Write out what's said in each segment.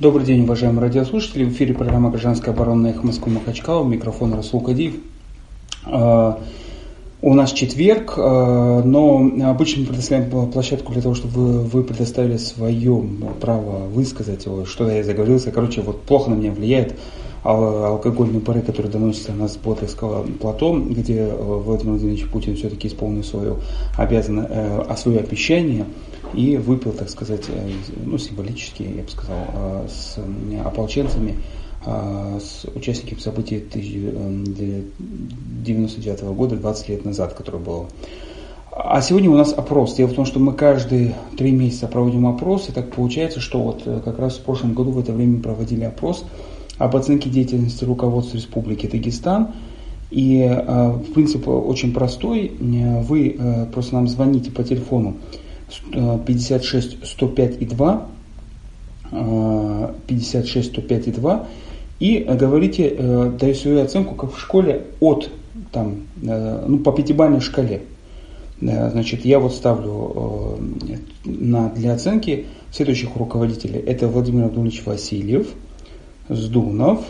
Добрый день, уважаемые радиослушатели. В эфире программа «Гражданская оборона» «Эхо Москвы» Махачкала. Микрофон Расул Кадиев. А, у нас четверг, а, но обычно мы предоставляем площадку для того, чтобы вы, предоставили свое право высказать, что я заговорился. Короче, вот плохо на меня влияет алкогольные пары, которые доносятся на с Ботлевского плато, где Владимир Владимирович Путин все-таки исполнил свое, обязано, э, свое обещание и выпил, так сказать, э, ну, символически, я бы сказал, с ополченцами, с участниками событий 1999 года, 20 лет назад, которое было. А сегодня у нас опрос. Дело в том, что мы каждые три месяца проводим опрос, и так получается, что вот как раз в прошлом году в это время проводили опрос – об оценке деятельности руководства Республики Дагестан. И э, принцип очень простой. Вы э, просто нам звоните по телефону 56 105 и 2, 56 105 и 2 и говорите, э, даете свою оценку, как в школе, от, там, ну, по пятибалльной шкале. Значит, я вот ставлю на, для оценки следующих руководителей. Это Владимир Абдулович Васильев – Сдунов,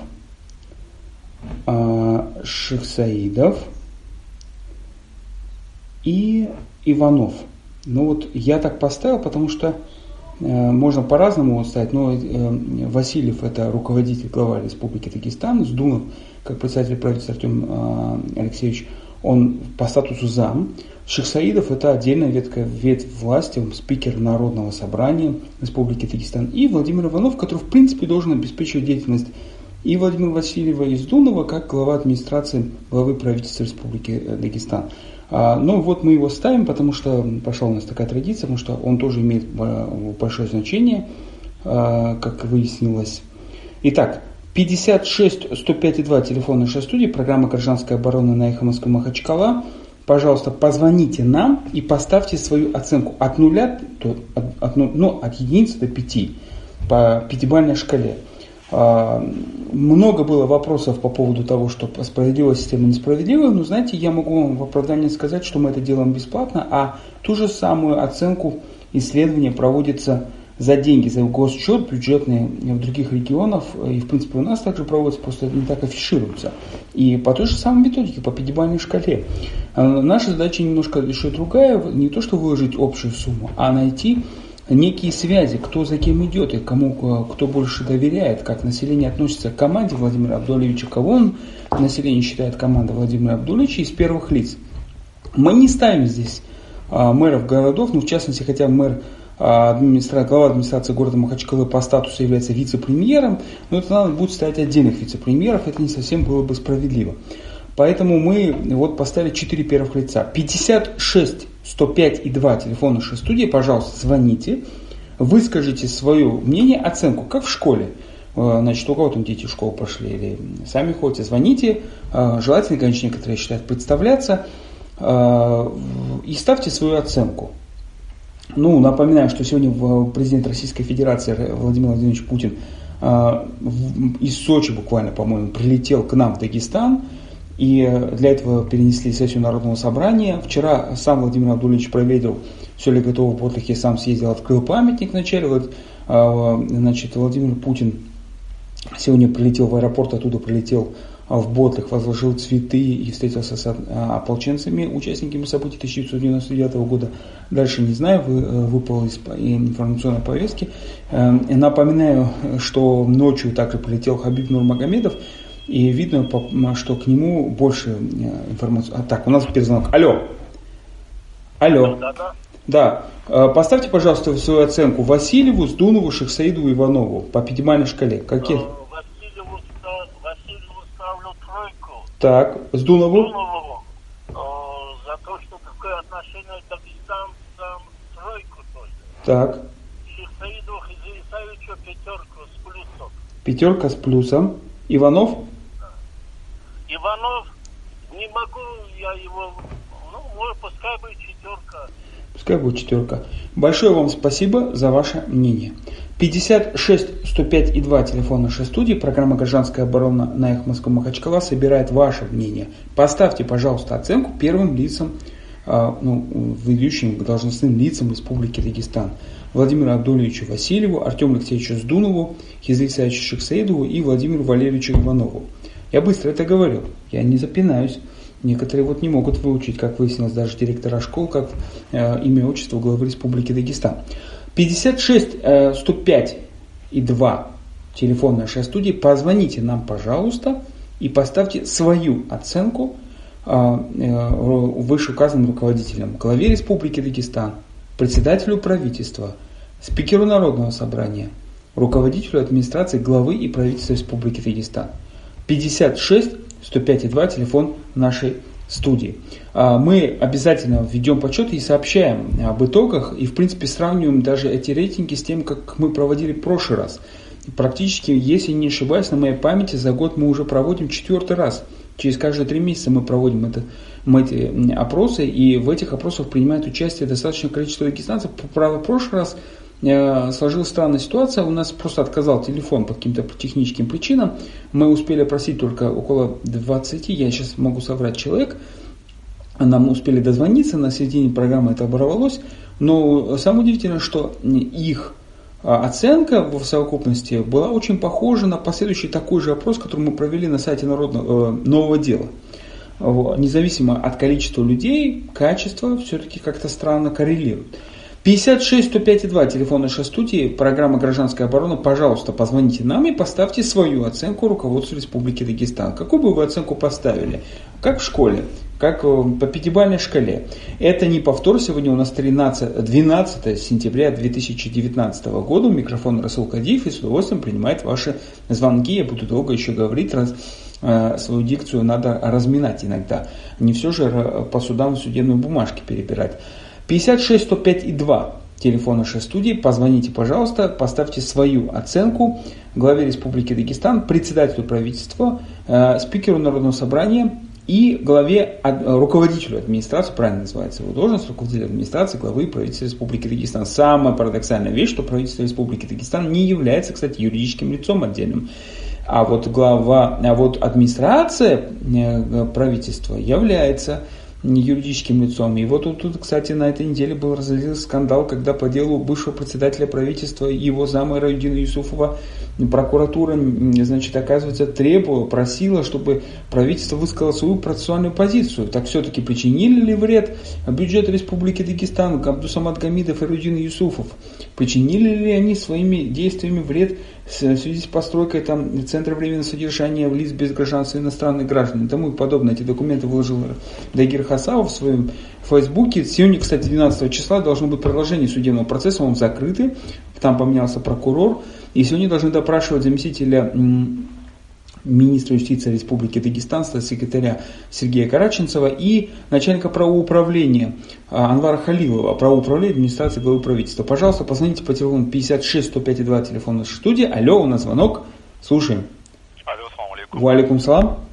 Шихсаидов и Иванов. Ну вот я так поставил, потому что э, можно по-разному ставить, но э, Васильев это руководитель глава Республики Дагестан, Сдунов, как председатель правительства Артем э, Алексеевич, он по статусу зам. Шихсаидов – это отдельная ветка, ветвь власти, он спикер Народного собрания Республики Дагестан. И Владимир Иванов, который, в принципе, должен обеспечивать деятельность и Владимира Васильева из Дунова, как глава администрации главы правительства Республики э, Дагестан. А, ну вот мы его ставим, потому что пошла у нас такая традиция, потому что он тоже имеет э, большое значение, а, как выяснилось. Итак, 56 105 2 телефон нашей студии, программа «Гражданская оборона» на Эхо Москвы Махачкала – пожалуйста, позвоните нам и поставьте свою оценку от нуля, от, от, ну, от единицы до пяти по пятибалльной шкале. А, много было вопросов по поводу того, что справедливая система несправедливая, но знаете, я могу вам в оправдании сказать, что мы это делаем бесплатно, а ту же самую оценку исследования проводится за деньги, за госсчет бюджетные в других регионах, и в принципе у нас также проводятся, просто не так афишируются. И по той же самой методике, по пятибалльной шкале. А наша задача немножко еще другая, не то что выложить общую сумму, а найти некие связи, кто за кем идет и кому кто больше доверяет, как население относится к команде Владимира Абдулевича, кого он население считает командой Владимира Абдулевича из первых лиц. Мы не ставим здесь а, мэров городов, ну в частности, хотя мэр а, администра... глава администрации города Махачкалы по статусу является вице-премьером, но это надо будет ставить отдельных вице-премьеров, это не совсем было бы справедливо. Поэтому мы вот поставили 4 первых лица. 56 105 и 2 телефон нашей студии, пожалуйста, звоните, выскажите свое мнение, оценку, как в школе. А, значит, у кого там дети в школу пошли или сами ходите, звоните. А, желательно, конечно, некоторые считают представляться. И ставьте свою оценку. Ну, напоминаю, что сегодня президент Российской Федерации Владимир Владимирович Путин из Сочи буквально, по-моему, прилетел к нам в Дагестан. И для этого перенесли сессию Народного собрания. Вчера сам Владимир Абдулевич проверил, все ли готово в Ботлихе, сам съездил, открыл памятник вначале. Вот, а, значит, Владимир Путин сегодня прилетел в аэропорт, оттуда прилетел в Ботлях возложил цветы и встретился с а, ополченцами, участниками событий 1999 года. Дальше не знаю, вы, э, выпало из информационной повестки. Э, напоминаю, что ночью также полетел Хабиб Нурмагомедов, и видно, что к нему больше э, информации. А так, у нас перезвонок. Алло. Алло. Да, да. Да. Поставьте, пожалуйста, свою оценку Васильеву, Сдунову, Шахсаиду, Иванову по пятибалльной шкале. Какие? Так, с Дунову? Дунову э, за то, что какое отношение к дагестанцам тройку тоже. Так. Шихсаиду Хизисавичу пятерку с плюсом. Пятерка с плюсом. Иванов? Иванов, не могу я его, ну, может, пускай будет четверка. Пускай будет четверка. Большое вам спасибо за ваше мнение. 56 105 и 2 телефон нашей студии, программа «Гражданская оборона» на их Москву Махачкала собирает ваше мнение. Поставьте, пожалуйста, оценку первым лицам, а, ну, ведущим должностным лицам Республики Дагестан. Владимиру Абдулевичу Васильеву, Артему Алексеевичу Сдунову, Хизли Саевичу Шексаидову и Владимиру Валерьевичу Иванову. Я быстро это говорю, я не запинаюсь. Некоторые вот не могут выучить, как выяснилось, даже директора школ, как э, имя отчество главы Республики Дагестан. 56 э, 105 и 2 телефон нашей студии. Позвоните нам, пожалуйста, и поставьте свою оценку э, э, вышеуказанным руководителям, главе Республики Дагестан, председателю правительства, спикеру Народного собрания, руководителю администрации главы и правительства Республики Дагестан. 56 105,2 телефон нашей студии. А, мы обязательно введем подсчет и сообщаем об итогах, и в принципе сравниваем даже эти рейтинги с тем, как мы проводили в прошлый раз. Практически, если не ошибаюсь, на моей памяти за год мы уже проводим четвертый раз. Через каждые три месяца мы проводим это, мы эти опросы, и в этих опросах принимает участие достаточное количество дагестанцев. Правда, в прошлый раз сложилась странная ситуация, у нас просто отказал телефон по каким-то техническим причинам. Мы успели опросить только около 20, я сейчас могу соврать человек. Нам успели дозвониться, на середине программы это оборвалось. Но самое удивительное, что их а, оценка в совокупности была очень похожа на последующий такой же опрос, который мы провели на сайте Народного, э, нового дела. Независимо от количества людей, качество все-таки как-то странно коррелирует. 56 105 2, телефон нашей студии, программа «Гражданская оборона». Пожалуйста, позвоните нам и поставьте свою оценку руководству Республики Дагестан. Какую бы вы оценку поставили? Как в школе? Как э, по пятибалльной шкале. Это не повтор. Сегодня у нас 13, 12 сентября 2019 года. У микрофона Расул Кадиев и с удовольствием принимает ваши звонки. Я буду долго еще говорить, раз э, свою дикцию надо разминать иногда. Не все же э, по судам судебные бумажки перебирать. 56 105 и 2 телефон нашей студии. Позвоните, пожалуйста, поставьте свою оценку главе Республики Дагестан, председателю правительства, э, спикеру Народного собрания и главе, э, руководителю администрации, правильно называется его должность, руководитель администрации, главы правительства Республики Дагестан. Самая парадоксальная вещь, что правительство Республики Дагестан не является, кстати, юридическим лицом отдельным. А вот глава, а вот администрация э, правительства является юридическим лицом. И вот тут, тут, кстати, на этой неделе был разразился скандал, когда по делу бывшего председателя правительства и его зама Раюдина Юсуфова прокуратура, значит, оказывается, требовала, просила, чтобы правительство высказало свою процессуальную позицию. Так все-таки причинили ли вред бюджету Республики Дагестан Абдусамат Гамидов и Рудин Юсуфов? Причинили ли они своими действиями вред в связи с постройкой там, Центра временного содержания лиц без гражданства иностранных граждан и тому подобное. Эти документы выложил Дагир Хасавов в своем Фейсбуке. Сегодня, кстати, 12 числа должно быть продолжение судебного процесса, он закрытый, там поменялся прокурор. И сегодня должны допрашивать заместителя министра юстиции Республики Дагестан, секретаря Сергея Караченцева и начальника правоуправления а, Анвара Халилова, правоуправления администрации главы правительства. Пожалуйста, позвоните по телефону 56 105 2, телефон нашей студии. Алло, у нас звонок. Слушаем. Алло, салам алейкум. Валикум салам.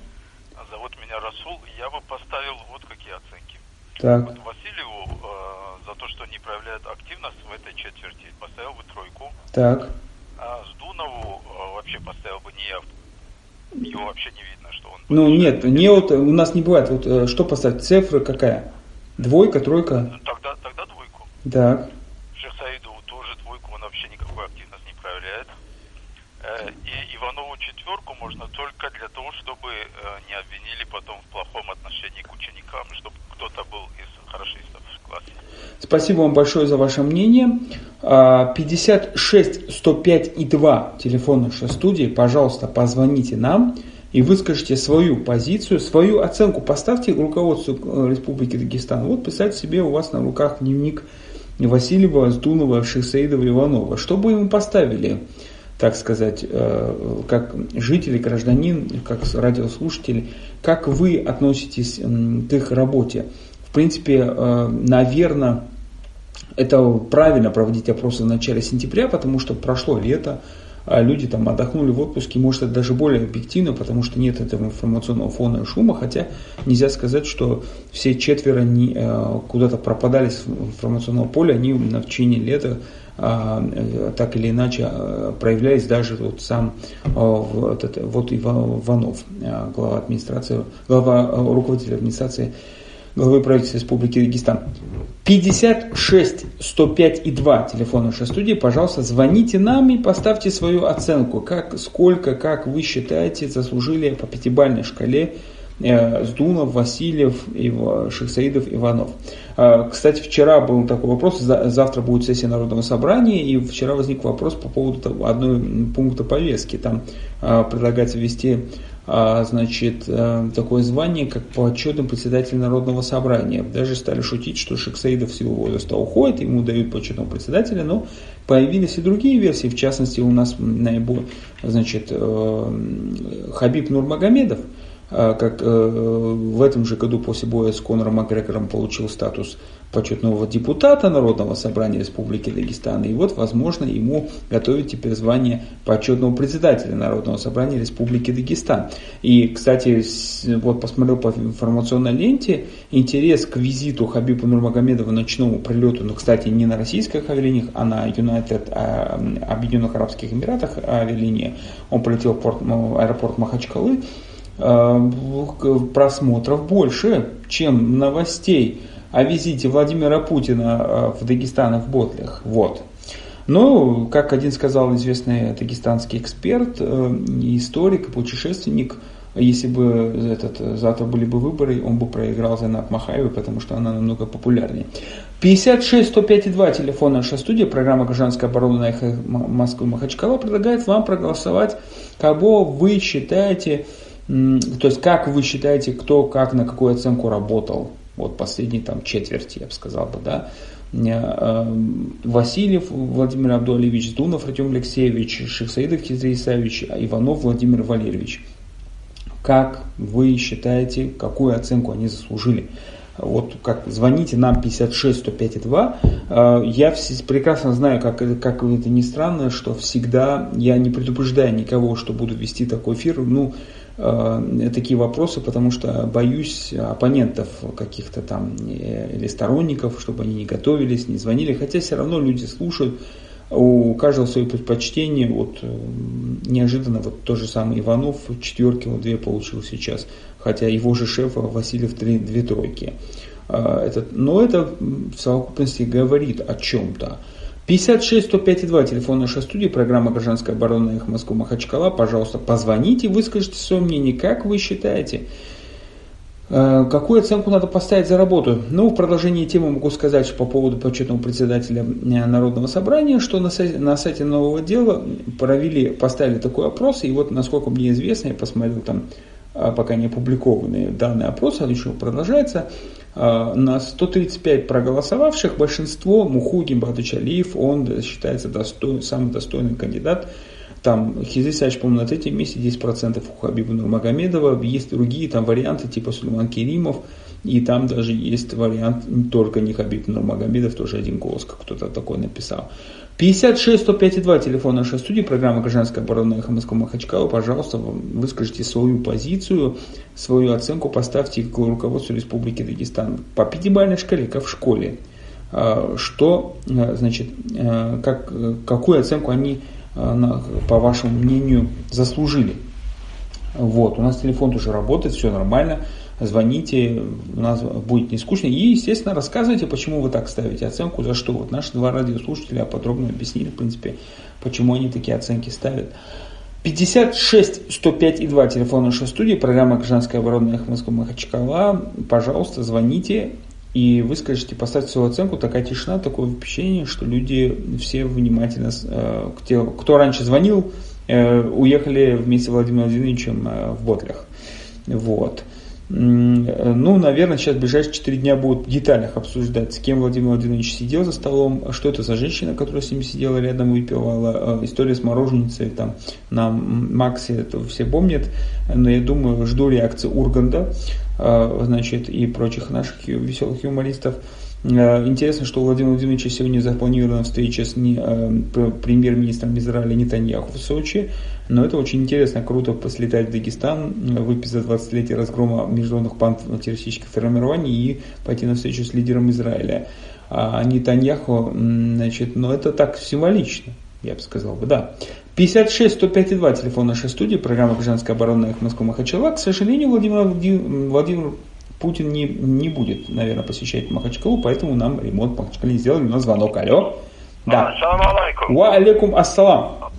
Зовут меня Расул. Я бы поставил вот какие оценки. Так. Вот Васильеву э, за то, что не проявляет активность в этой четверти, поставил бы тройку. Так. А Сдунову э, вообще поставил бы не я. Его вообще не видно, что он... Ну нет, не вот у нас не бывает. Вот э, что поставить? Цифры какая? Двойка, тройка? Ну, тогда, тогда двойку. Так. Шехсаидову тоже двойку, он вообще никакой активность не проявляет. Э, и Иванову четверку можно только для того, чтобы э, не обвинили потом в плохом отношении к ученикам, чтобы кто-то был из хорошистов в классе. Спасибо вам большое за ваше мнение. 56 105 и 2 телефон нашей студии. Пожалуйста, позвоните нам и выскажите свою позицию, свою оценку. Поставьте руководству э, Республики Дагестан. Вот представьте себе у вас на руках дневник Васильева, Сдунова, Шихсаидова, Иванова. Что бы ему поставили? так сказать, э, как жители, гражданин, как радиослушатели, как вы относитесь к их работе? В принципе, э, наверное, это правильно проводить опросы в начале сентября, потому что прошло лето, а люди там отдохнули в отпуске, может это даже более объективно, потому что нет этого информационного фона и шума, хотя нельзя сказать, что все четверо не, э, куда-то пропадали с информационного поля, они на течение лета а, э, так или иначе э, проявлялись даже вот сам вот, это, вот Иванов, глава администрации, глава руководитель администрации главы правительства Республики Дагестан. 56 105 и 2 телефон нашей студии. Пожалуйста, звоните нам и поставьте свою оценку. Как, сколько, как вы считаете, заслужили по пятибалльной шкале э, Сдунов, Васильев, Ив, Шахсаидов, Иванов. Э, кстати, вчера был такой вопрос, завтра будет сессия Народного собрания, и вчера возник вопрос по поводу одной пункта повестки. Там э, предлагается ввести а, значит, э, такое звание, как почетный председатель Народного собрания. Даже стали шутить, что Шексаидов с его возраста уходит, ему дают почетного председателя, но появились и другие версии, в частности, у нас наиболее, значит, э, Хабиб Нурмагомедов, э, как в этом же году после боя с Конором Макгрегором получил статус почетного депутата Народного собрания Республики Дагестан. И вот, возможно, ему готовят теперь звание почетного председателя Народного собрания Республики Дагестан. И, кстати, вот посмотрел по информационной ленте, интерес к визиту Хабиба Нурмагомедова ночному прилету, но, кстати, не на российских авиалиниях, а на United а, Объединенных Арабских Эмиратах авиалинии. Он полетел в порт, аэропорт Махачкалы а, просмотров больше, чем новостей о визите Владимира Путина э, в Дагестан и в Ботлях. Вот. Но, как один сказал известный дагестанский эксперт, э, историк путешественник, если бы этот, завтра были бы выборы, он бы проиграл Зайнаб Махаевой, потому что она намного популярнее. 56 105 2 телефон наша студия, программа «Гражданская оборона» Москвы Махачкала предлагает вам проголосовать, кого вы считаете, то есть как вы считаете, кто как на какую оценку работал вот последней там четверти, я бы сказал бы, да, э, Васильев Владимир Абдуалевич, Дунов Артем Алексеевич, Шехсаидов Хизри Исаевич, Иванов Владимир Валерьевич. Как вы считаете, какую оценку они заслужили? Вот как звоните нам 56 105 2. Я прекрасно знаю, как, как это ни странно, что всегда я не предупреждаю никого, что буду вести такой эфир. Ну, Э, такие вопросы, потому что боюсь оппонентов каких-то там или сторонников, чтобы они не готовились, не звонили, хотя все равно люди слушают, у каждого свои предпочтения, вот э, неожиданно вот тот же самый Иванов четверки, вот две получил сейчас, хотя его же шефа Васильев три, две тройки. Э, это, но это в совокупности говорит о чем-то. 56 105 2, телефон нашей студии, программа «Гражданская оборона» их Москву Махачкала. Пожалуйста, позвоните, выскажите свое мнение. Как вы считаете, э, какую оценку надо поставить за работу? Ну, в продолжении темы могу сказать что по поводу почетного председателя э, Народного собрания, что на сайте, на сайте нового дела провели, поставили такой опрос, и вот, насколько мне известно, я посмотрел там э, пока не опубликованные данные опроса, он еще продолжается, а, на 135 проголосовавших большинство Мухугин Бадычалиев, он считается достой, самый достойный кандидат. Там Хизри Сач, по-моему, на третьем месте 10% у Хабиба Нурмагомедова. Есть другие там варианты, типа Сулейман Керимов. И там даже есть вариант только не Хабиб Нурмагомедов, тоже один голос, как кто-то такой написал. 56 105 2, телефон нашей студии, программа «Гражданская оборона» эхо Москвы Махачкала. Пожалуйста, выскажите свою позицию, свою оценку, поставьте к руководству Республики Дагестан по пятибалльной шкале, как в школе. А, что, а, значит, а, как, какую оценку они, по вашему мнению, заслужили? Вот, у нас телефон уже работает, все нормально звоните, у нас будет не скучно. И, естественно, рассказывайте, почему вы так ставите оценку, за что. Вот наши два радиослушателя подробно объяснили, в принципе, почему они такие оценки ставят. 56 105 и 2 телефон нашей студии, программа «Гражданская оборона» Эхо Москвы Махачкала. Пожалуйста, звоните и вы скажете, поставьте свою оценку, такая тишина, такое впечатление, что люди все внимательно, э, кто раньше звонил, уехали вместе с Владимиром Владимировичем э, в Ботлях. Вот. Ну, наверное, сейчас в ближайшие 4 дня будут в деталях обсуждать, с кем Владимир Владимирович сидел за столом, что это за женщина, которая с ним сидела рядом, выпивала, э, история с мороженицей там на Максе, это все помнят, но я думаю, жду реакции Урганда, э, значит, и прочих наших веселых юмористов. Э, интересно, что у Владимира Владимировича сегодня запланирована встреча с премьер-министром Израиля Нетаньяху в Сочи. Но это очень интересно, круто послетать в Дагестан, выпить за 20-летие разгрома международных террористических формирований и пойти на встречу с лидером Израиля. А Нетаньяху, значит, ну это так символично, я бы сказал бы, да. 56 105 2 телефон нашей студии, программа «Гражданская оборона» их Москва Махачала. К сожалению, Владимир, Владимир Путин не, не будет, наверное, посещать Махачкалу, поэтому нам ремонт в Махачкале сделали. У нас звонок. Алло. Да. Ассалам алейкум. Ва алейкум ассалам.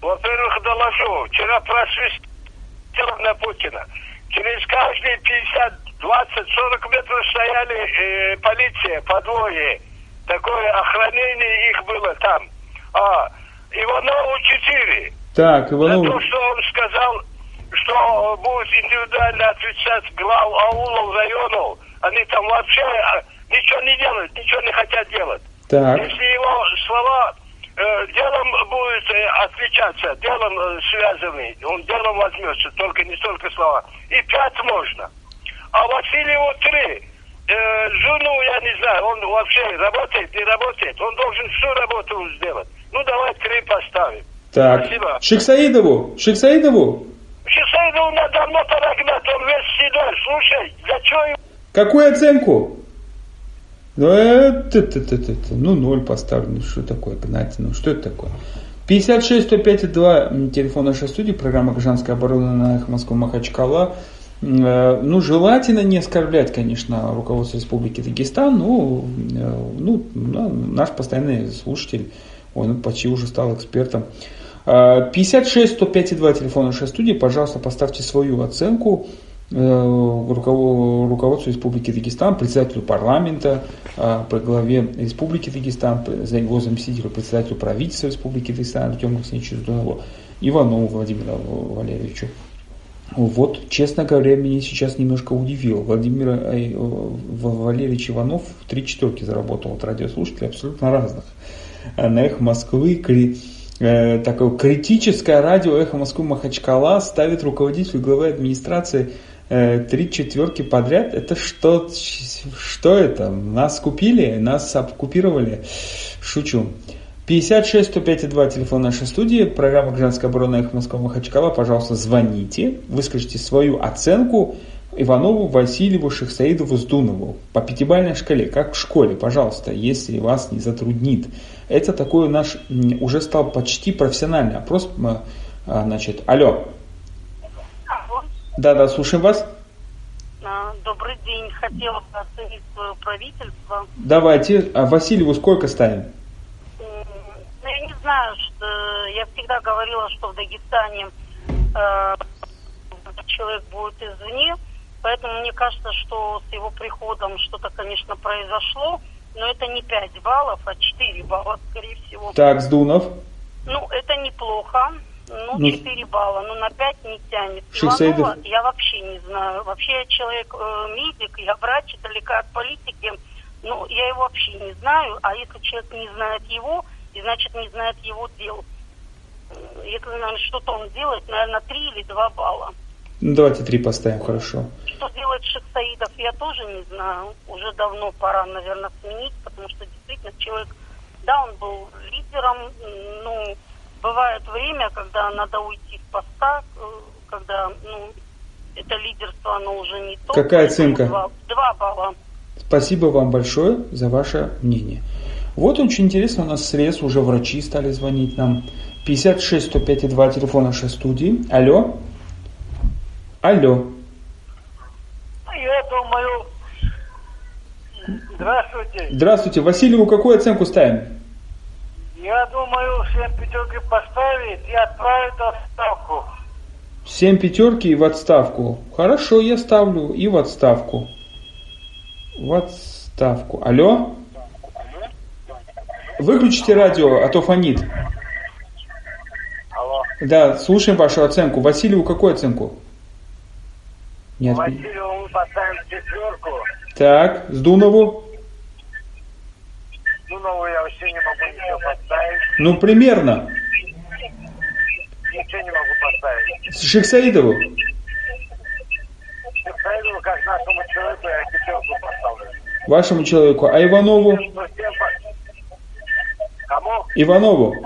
Во-первых, доложу. Вчера просвистел на Путина. Через каждые 50, 20, 40 метров стояли э, полиция по двое. Такое охранение их было там. А, Иванову 4. Так, За Иванов... то, что он сказал, что будет индивидуально отвечать глав аулов, районов. Они там вообще а, ничего не делают, ничего не хотят делать. Так, Если его слова э, делом будет э, отличаться, делом э, связанный, он делом возьмется, только не столько слова. И пять можно. А Васильеву три. Э, жену, я не знаю, он вообще работает, не работает. Он должен всю работу сделать. Ну, давай три поставим. так. Спасибо. Шиксаидову, Шиксаидову, Шисейду надо давно пора гнать, он весь седой. Слушай, чего ему какую оценку? Ну, это, это, это, это, ну, ноль поставлю, ну, что такое, гнать, ну, что это такое? 56 105 2, телефон нашей студии, программа «Гражданская оборона» на эхо Москвы Махачкала. Э, Ну, желательно не оскорблять, конечно, руководство Республики Дагестан, но э, ну, на- наш постоянный слушатель, он почти уже стал экспертом. Э, 56 105 2, телефон нашей студии, пожалуйста, поставьте свою оценку э, руково- руководству Республики Дагестан, председателю парламента, э, по главе Республики Дагестан, за его заместителю председателю правительства Республики Дагестан Артему Алексеевичу Жданову, Иванову Владимиру Валерьевичу. Вот, честно говоря, меня сейчас немножко удивило. Владимир э, Валерьевич Иванов три четверки заработал от радиослушателей абсолютно разных. На «Эхо Москвы» кри- такое критическое радио «Эхо Москвы» Махачкала ставит руководитель главы администрации э, три четверки подряд. Это что, что это? Нас купили? Нас оккупировали? Шучу. 56 105 2 телефон нашей студии, программа «Гражданская оборона» «Эхо Москва» Махачкала. Пожалуйста, звоните, выскажите свою оценку Иванову, Васильеву, Шахсаидову, Сдунову по пятибалльной шкале, как в школе, пожалуйста, если вас не затруднит. Это такой наш уже стал почти профессиональный опрос. А, Значит, алло. Да-да, слушаем вас. А, Добрый день. Хотела бы оценить свое правительство. Давайте. А Васильеву сколько ставим? Ну, я не знаю, что я всегда говорила, что в Дагестане э, человек будет извне, поэтому мне кажется, что с его приходом что-то, конечно, произошло, но это не 5 баллов, а 4 балла, скорее всего. Так, Сдунов. Ну, это неплохо. Ну, Ну, 4 балла, но на 5 не тянет. Иванова я вообще не знаю. Вообще я человек э, медик, я врач, далека от политики. Ну, я его вообще не знаю. А если человек не знает его, и значит не знает его дел. Если, наверное, что-то он делает, наверное, 3 или 2 балла. Ну, давайте три поставим, хорошо. Что делает Шахсаидов, я тоже не знаю. Уже давно пора, наверное, сменить, потому что действительно человек, да, он был лидером, м, ну, бывает время, когда надо уйти с поста, э, когда, ну, это лидерство, оно уже не то. Какая оценка? Два, два балла. Спасибо вам большое за ваше мнение. Вот очень интересно, у нас срез, уже врачи стали звонить нам. 56 105 2 телефон нашей студии. Алло. Алло. Я думаю... Здравствуйте. Здравствуйте. Васильеву какую оценку ставим? Я думаю, всем пятерки поставить и отправить в отставку. Семь пятерки и в отставку. Хорошо, я ставлю и в отставку. В отставку. Алло? Выключите радио, а то фонит. Алло. Да, слушаем вашу оценку. Васильеву какую оценку? Нет. Васильеву мы поставим четверку. Так, Сдунову? Ну, новую я вообще не могу ничего поставить. Ну, примерно. Ничего не могу поставить. Шихсаидову? Поэтому, как нашему человеку, я пятерку поставлю. Вашему человеку. А Иванову? Ну, Кому? Иванову?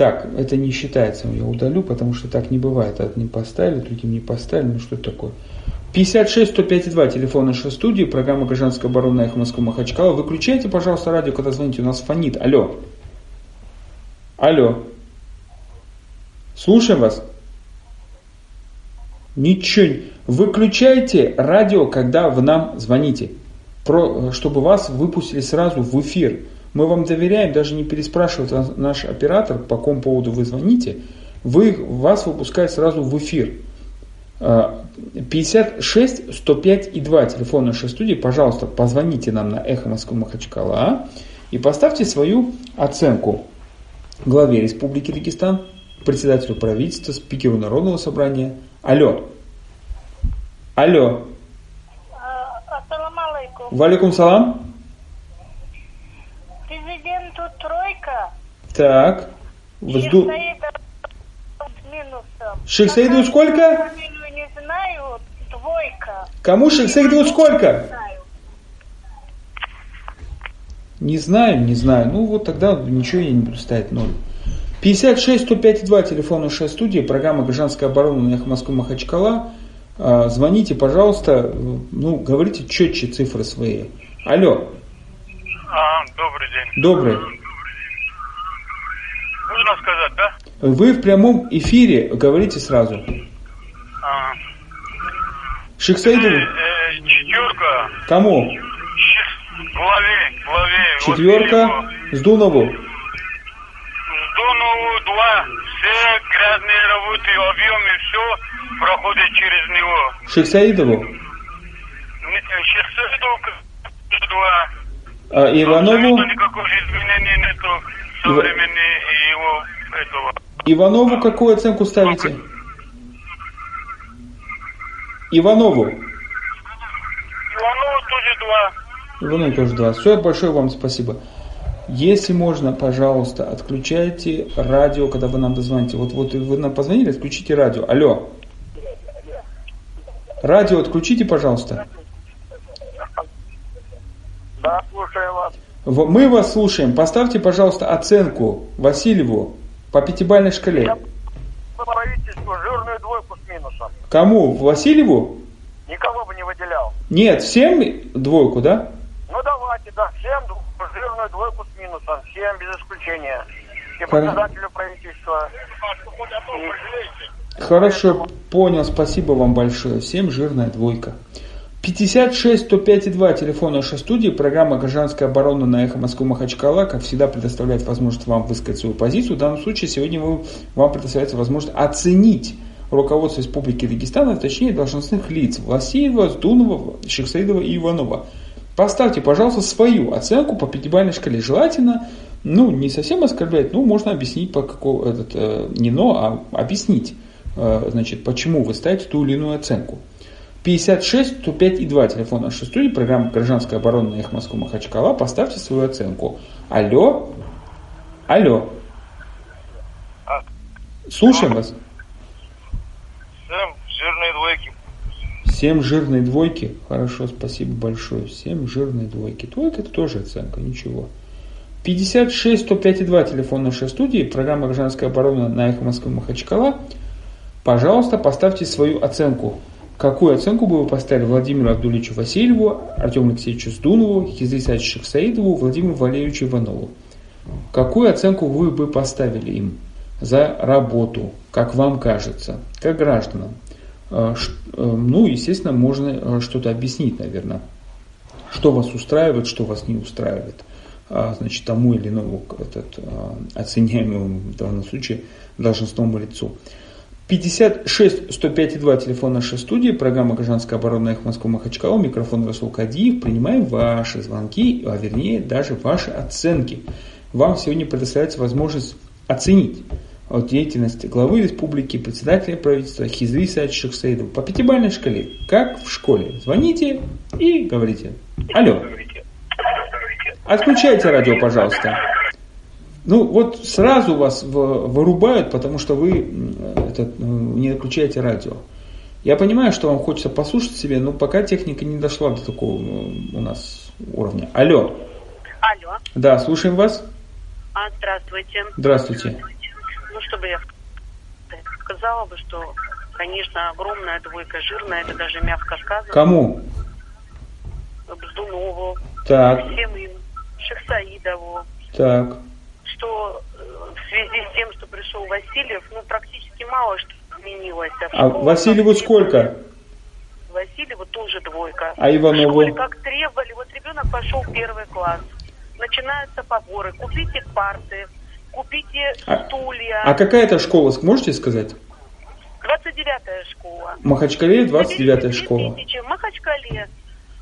Так, это не считается, я удалю, потому что так не бывает. Одни поставили, другим не поставили, ну что такое? 56 105 2, телефон нашей студии, программа «Гражданская оборона» Эхо Москвы Махачкала. Выключайте, пожалуйста, радио, когда звоните, у нас фонит. Алло. Алло. Слушаем вас. Ничего. Выключайте радио, когда вы нам звоните. Про, чтобы вас выпустили сразу в эфир. Мы вам доверяем, даже не переспрашивает наш оператор, по какому поводу вы звоните. Вы, вас выпускают сразу в эфир. 56 105 и 2 телефон нашей студии. Пожалуйста, позвоните нам на эхо Москвы Махачкала и поставьте свою оценку главе Республики Дагестан, председателю правительства, спикеру Народного собрания. Алло. Алло. Ассаламу алейкум. Валикум салам. Президенту тройка. Так. Взду... Шейх с минусом. Шейх Саиду сколько? Не знаю, двойка. Кому Шейх Саиду сколько? Не знаю, не знаю. Ну вот тогда ничего я не буду ставить ноль. 56 105 2, телефон нашей студии, программа «Гражданская оборона» на Москвы Махачкала. А, Звоните, пожалуйста, ну, говорите четче цифры свои. Алло, А, добрый день. добрый. Можно сказать, да? Вы в прямом эфире говорите сразу. А, Шейх Саидову, э, четверка. кому? Щ- Главе, главе. Четверка, Сдунову. Сдунову два. Все грязные работы, объемы, все проходит через него. Шейх Саидову. Шестьсот два. А Иванову, его. Иванову какую оценку ставите? Иванову. Иванову тоже два. Иванову тоже два. Все, большое вам спасибо. Если можно, пожалуйста, отключайте радио, когда вы нам дозвоните. Вот, вот вы нам позвонили, отключите радио. Алло. Радио отключите, пожалуйста. Да, слушаю вас. Мы вас слушаем. Поставьте, пожалуйста, оценку Васильеву по пятибалльной шкале. По правительству жирную двойку с минусом. Кому? Васильеву? Никого бы не выделял. Нет, всем двойку, да? Ну давайте, да, всем жирную двойку с минусом. Всем без исключения. И председателю правительства. Хорошо, понял, спасибо вам большое. Всем жирная двойка. 56 105 2, телефон нашей студии, программа «Гражданская оборона» на эхо Москвы Махачкала, как всегда, предоставляет возможность вам высказать свою позицию. В данном случае сегодня вы, вам предоставляется возможность оценить руководство Республики Дагестан, а точнее должностных лиц Васильева, Сдунова, Шехсаидова и Иванова. Поставьте, пожалуйста, свою оценку по пятибалльной шкале. Желательно, ну, не совсем оскорблять, ну, можно объяснить, по какому, этот, э, не но, а объяснить, э, значит, почему вы ставите ту или иную оценку. 56 105 и 2 телефон нашей студии, программа «Гражданская оборона» на их Москву Махачкала. Поставьте свою оценку. Алло? Алло? Слушаем вас. Всем жирные двойки. Семь жирной двойки. Хорошо, спасибо большое. Семь жирной двойки. Двойка это тоже оценка, ничего. 56 105 и 2 телефон нашей студии, программа «Гражданская оборона» на эхо Москвы Махачкала. Пожалуйста, поставьте свою оценку. Какую оценку бы вы поставили Владимиру Абдуличу Васильеву, Артему Алексеевичу Сдунову, Хизри Шахсаидову, Владимиру Валерьевичу Иванову? Какую оценку вы бы поставили им за работу, как вам кажется, как гражданам? Э, э, Ну, естественно, можно э, что-то объяснить, наверное. Что вас устраивает, что вас не устраивает. А, Значит, тому или иному этот, оценяемому в данном случае должностному лицу. 56 105 2 телефон нашей студии, программа «Гражданская оборона» их Москвы Махачкала, микрофон Расул Кадиев. Принимаем ваши звонки, а вернее даже ваши оценки. Вам сегодня предоставляется возможность оценить вот деятельность главы республики, председателя правительства Хизри Саид Шахсаидова по пятибалльной шкале, как в школе. Звоните и говорите. Алло. Отключайте радио, пожалуйста. Ну, вот сразу вас вырубают, потому что вы этот, м, не отключаете радио. Я понимаю, что вам хочется послушать себе, но пока техника не дошла до такого м, у нас уровня. Алло. Алло, Да, слушаем вас. а, здравствуйте. Здравствуйте. Ну, чтобы я сказала бы, что, конечно, огромная двойка жирная, это даже мягко сказано. Кому? Бздунову, Так, всем им, Шахсаидову, так. Что э, в связи с тем, что пришел Васильев, ну, практически мало что изменилось. А школах Васильеву сколько? Васильеву тоже двойка. А Иванову? В школе как требовали, вот ребенок пошел в первый класс. Начинаются поборы. Купите парты, купите А- стулья. А какая это школа, можете сказать? 29-я школа. В Махачкале 29-я Заберите школа. 3000 в Махачкале.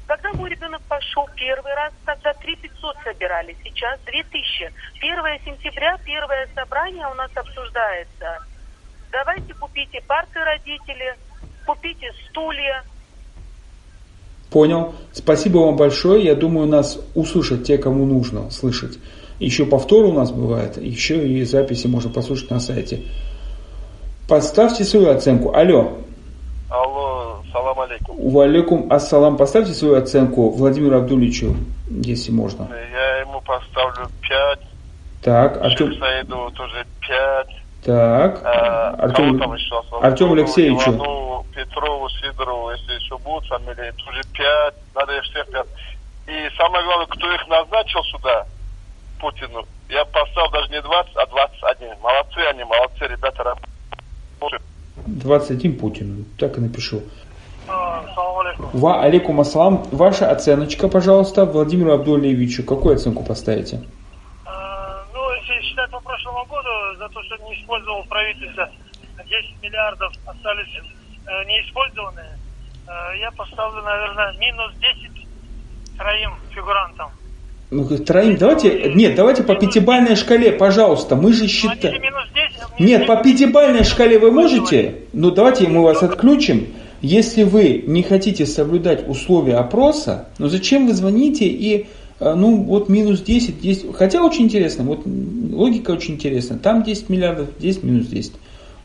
Когда мой ребенок пошел первый раз, тогда 3 500 собирали, сейчас 2000. 1 сентября, первое собрание у нас обсуждается. Давайте купите парты родители, купите стулья. Понял. Спасибо вам большое. Я думаю, нас услышат те, кому нужно слышать. Еще повтор у нас бывает, еще и записи можно послушать на сайте. Поставьте свою оценку. Алло. Алейкум. Валикум ассалам. Поставьте свою оценку Владимиру Абдуличу, если можно. Я ему поставлю 5, Так, Артем, Саиду тоже 5. так, А, Артем? Артем Алексеевичу. Иванову, Петрову, Сидорову, если еще будут фамилии, тоже 5. Надо их всех 5. И самое главное, кто их назначил сюда, Путину, я поставил даже не 20, а 21. Молодцы они, молодцы, ребята. работают. 21 Путин. Так и напишу. Ва алейкум ассалам. Ваша оценочка, пожалуйста, Владимиру Абдуллевичу. Какую оценку поставите? А, Ну, если считать по прошлому году, за то, что не использовал правительство, 10 миллиардов остались э, неиспользованные, э, я поставлю, наверное, минус 10 троим фигурантам. Ну, троим, давайте, нет, давайте по пятибалльной шкале, пожалуйста, мы же Ну, считаем. минус 10. а Нет, по пятибалльной шкале вы можете? Ну, давайте мы вас отключим. Если вы не хотите соблюдать условия опроса, ну зачем вы звоните и, э, ну, вот минус 10, 10, хотя очень интересно, вот логика очень интересна, там 10 миллиардов, здесь минус 10.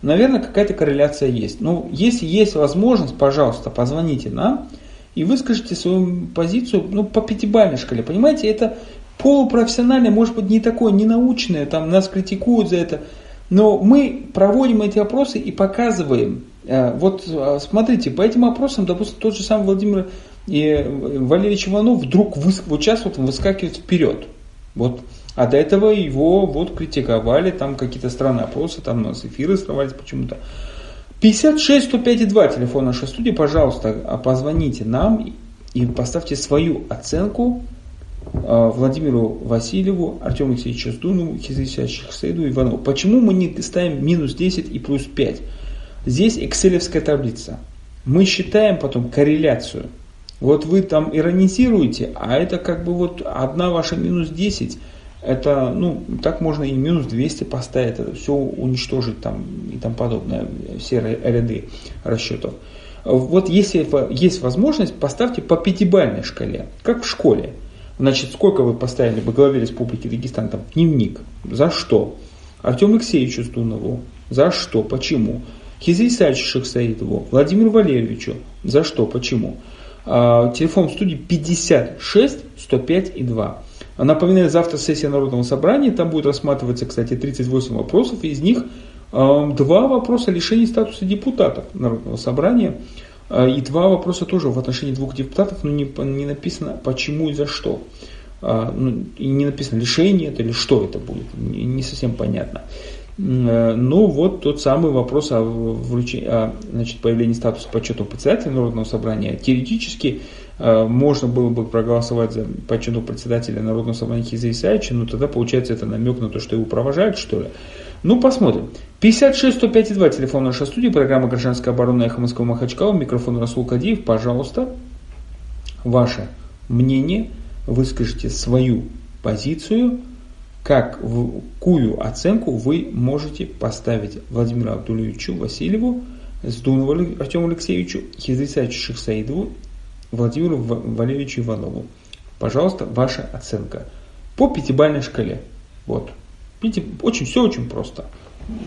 Наверное, какая-то корреляция есть. Ну, если есть возможность, пожалуйста, позвоните нам и выскажите свою позицию, ну, по пятибалльной шкале. Понимаете, это полупрофессиональное, может быть, не такое, не научное, там нас критикуют за это. Но мы проводим эти опросы и показываем. Э, Вот э, смотрите, по этим опросам, допустим, тот же самый Владимир и э, Валерьевич Иванов вдруг выс- вот сейчас вот выскакивает вперед. Вот. А до этого его вот критиковали, там какие-то странные опросы, там у нас эфиры срывались почему-то. 56 105 и 2 телефон нашей студии, пожалуйста, а позвоните нам и поставьте свою оценку Владимиру Васильеву, Артему Алексеевичу Сдунову, Хизисящих Саиду Иванову. Почему мы не ставим минус 10 и плюс 5? Здесь экселевская таблица. Мы считаем потом корреляцию. Вот вы там иронизируете, а это как бы вот одна ваша минус 10, это, ну, так можно и минус 200 поставить, это все уничтожить там и тому подобное, все ря- ряды расчетов. Вот если есть возможность, поставьте по пятибалльной шкале, как в школе. Значит, сколько вы поставили бы главе Республики Дагестан, там, дневник, за что? Артему Алексеевичу Сдунову, за что, почему? Хизри Исаевичу Шахсаидову, Владимиру Валерьевичу, за что, почему? А, Телефон студии 56 105 и 2. Напоминаю, завтра сессия Народного собрания, там будет рассматриваться, кстати, 38 вопросов, из них два вопроса лишения статуса депутатов Народного собрания, э, и два вопроса тоже в отношении двух депутатов, но не, по- не написано почему и за что. А, ну, и не написано лишение это или что это будет, не, не совсем понятно. Э, Ну вот тот самый вопрос о, вруче- о, значит, появлении статуса почетного председателя Народного собрания. Теоретически э, можно было бы проголосовать за почетного председателя Народного собрания Хиза Исаевича, но тогда получается это намек на то, что его провожают, что ли. Ну, посмотрим. 56 105 2, телефон нашей студии, программа «Гражданская оборона» Эхо Москвы Махачкала, микрофон Расул Кадиев, пожалуйста, ваше мнение, выскажите свою позицию, какую оценку вы можете поставить Владимиру Абдулевичу Васильеву, Сдунову Артему Алексеевичу, Хизрисачу Шахсаидову, Владимиру Ва- Валерьевичу Иванову. Пожалуйста, ваша оценка. По пятибалльной шкале. Вот. Видите, очень, все очень просто.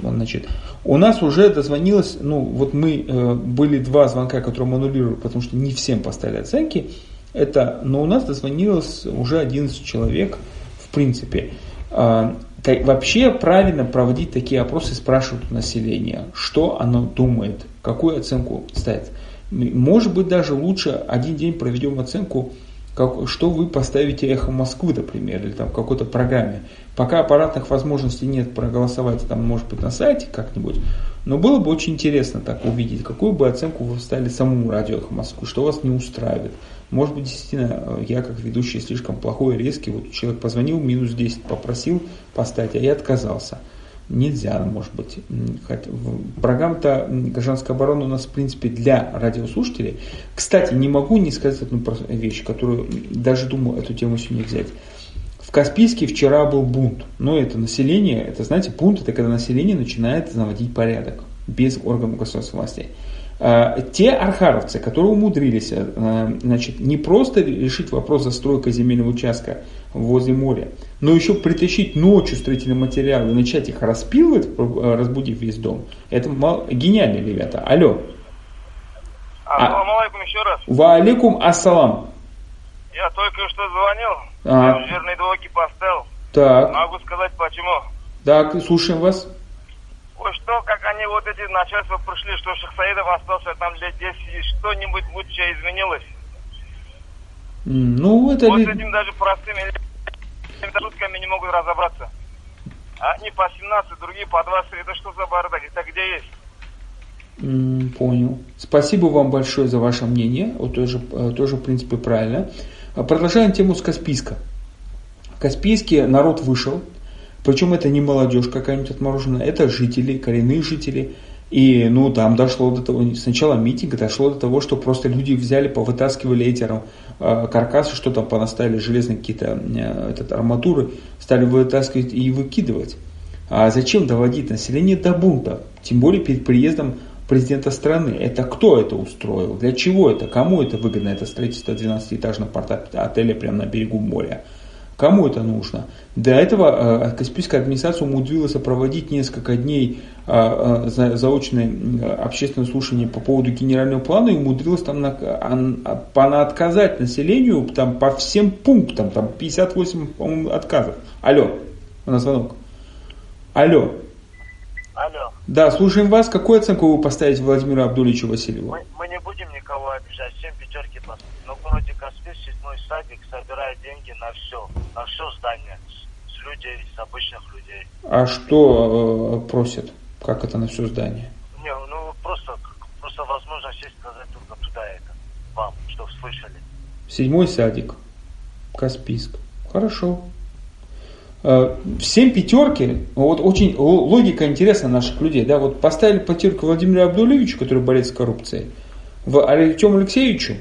Значит, у нас уже дозвонилось, ну вот мы, э, были два звонка, которые мы аннулировали, потому что не всем поставили оценки. Это, но у нас дозвонилось уже 11 человек, в принципе. А, вообще правильно проводить такие опросы, спрашивать у населения, что оно думает, какую оценку ставит. Может быть, даже лучше один день проведем оценку как, что вы поставите «Эхо Москвы», например, или там какой-то программе. Пока аппаратных возможностей нет проголосовать, там, может быть, на сайте как-нибудь, но было бы очень интересно так увидеть, какую бы оценку вы ставили самому радио «Эхо Москвы», что вас не устраивает. Может быть, действительно, я как ведущий слишком плохой резкий, вот человек позвонил, минус 10 попросил поставить, а я отказался – нельзя, может быть. Программа-то «Гражданская оборона» у нас, в принципе, для радиослушателей. Кстати, не могу не сказать одну вещь, которую даже думал эту тему сегодня взять. В Каспийске вчера был бунт. Но это население, это, знаете, бунт это когда население начинает наводить порядок без органов государственной власти. А, те архаровцы, которые умудрились а, значит, не просто решить вопрос застройка земельного участка возле моря, но еще притащить ночью строительный материал и начать их распилывать, а, разбудив весь дом, это мало... гениальные ребята. Алло. Ассаламу алейкум еще раз. Ва алейкум ассалам. Я только что звонил, А. я жирные двойки поставил. Так, Могу сказать почему. так, слушаем вас. Что, как они вот эти начальства пришли, что Шахсаидов остался там лет 10, и что-нибудь будущее изменилось. Ну, это... Вот ли- с этим даже простыми шутками не могут разобраться. Одни по 17, другие по 20. Это что за бардак? Это где есть? Понял. Спасибо вам большое за ваше мнение. Вот тоже, э, тоже в принципе, правильно. А Продолжаем тему с Каспийска. В Каспийске народ вышел. Причем это не молодежь какая-нибудь отмороженная, это жители, коренные жители. И ну там дошло до того, сначала митинг дошло до того, что просто люди взяли, повытаскивали эти э, каркасы, что там понаставили железные какие-то э, этот, арматуры, стали вытаскивать и выкидывать. А зачем доводить население до бунта? Тем более перед приездом президента страны. Это кто это устроил? Для чего это? Кому это выгодно, это строительство 12-этажного порта отеля прямо на берегу моря? Кому это нужно? До этого э, Каспийская администрация умудрилась проводить несколько дней э, э, за- заочное общественное слушание по поводу генерального плана и умудрилась там на, а, понаотказать населению там, по всем пунктам, там 58, по-моему, отказов. Алло, у нас звонок. Алло, Алло, да, слушаем вас. Какую оценку вы поставите Владимиру Абдуличу Васильеву? мы, мы не будем никого обижать, всем пятерки поставим. Но в городе Каспий седьмой садик собирает деньги на все, на все здание, с, людей, с обычных людей. А что э, просят? Как это на все здание? Не, ну просто, просто возможно сесть сказать только туда это, вам, чтобы слышали. Седьмой садик. Каспийск. Хорошо. Э, Всем пятерки, вот очень логика интересна наших людей, да, вот поставили пятерку Владимиру Абдулевичу, который борец с коррупцией, в Артему Алексеевичу,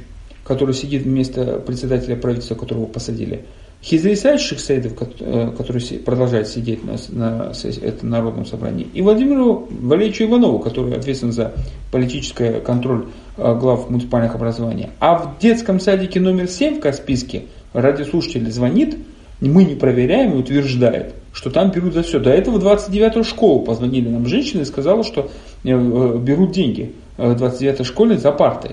который сидит вместо председателя правительства, которого посадили, Хизри Исаевич Шихсаидов, ко- э, который продолжает сидеть на, на сессии- это народном собрании, и Владимиру Валерьевичу Иванову, который ответственен за политический контроль э, глав муниципальных образований. А в детском садике номер 7 в Каспийске радиослушатель звонит, мы не проверяем и утверждает, что там берут за все. До этого 29-ю школу позвонили нам женщины и сказала, что э, берут деньги в 29-й школе за партой.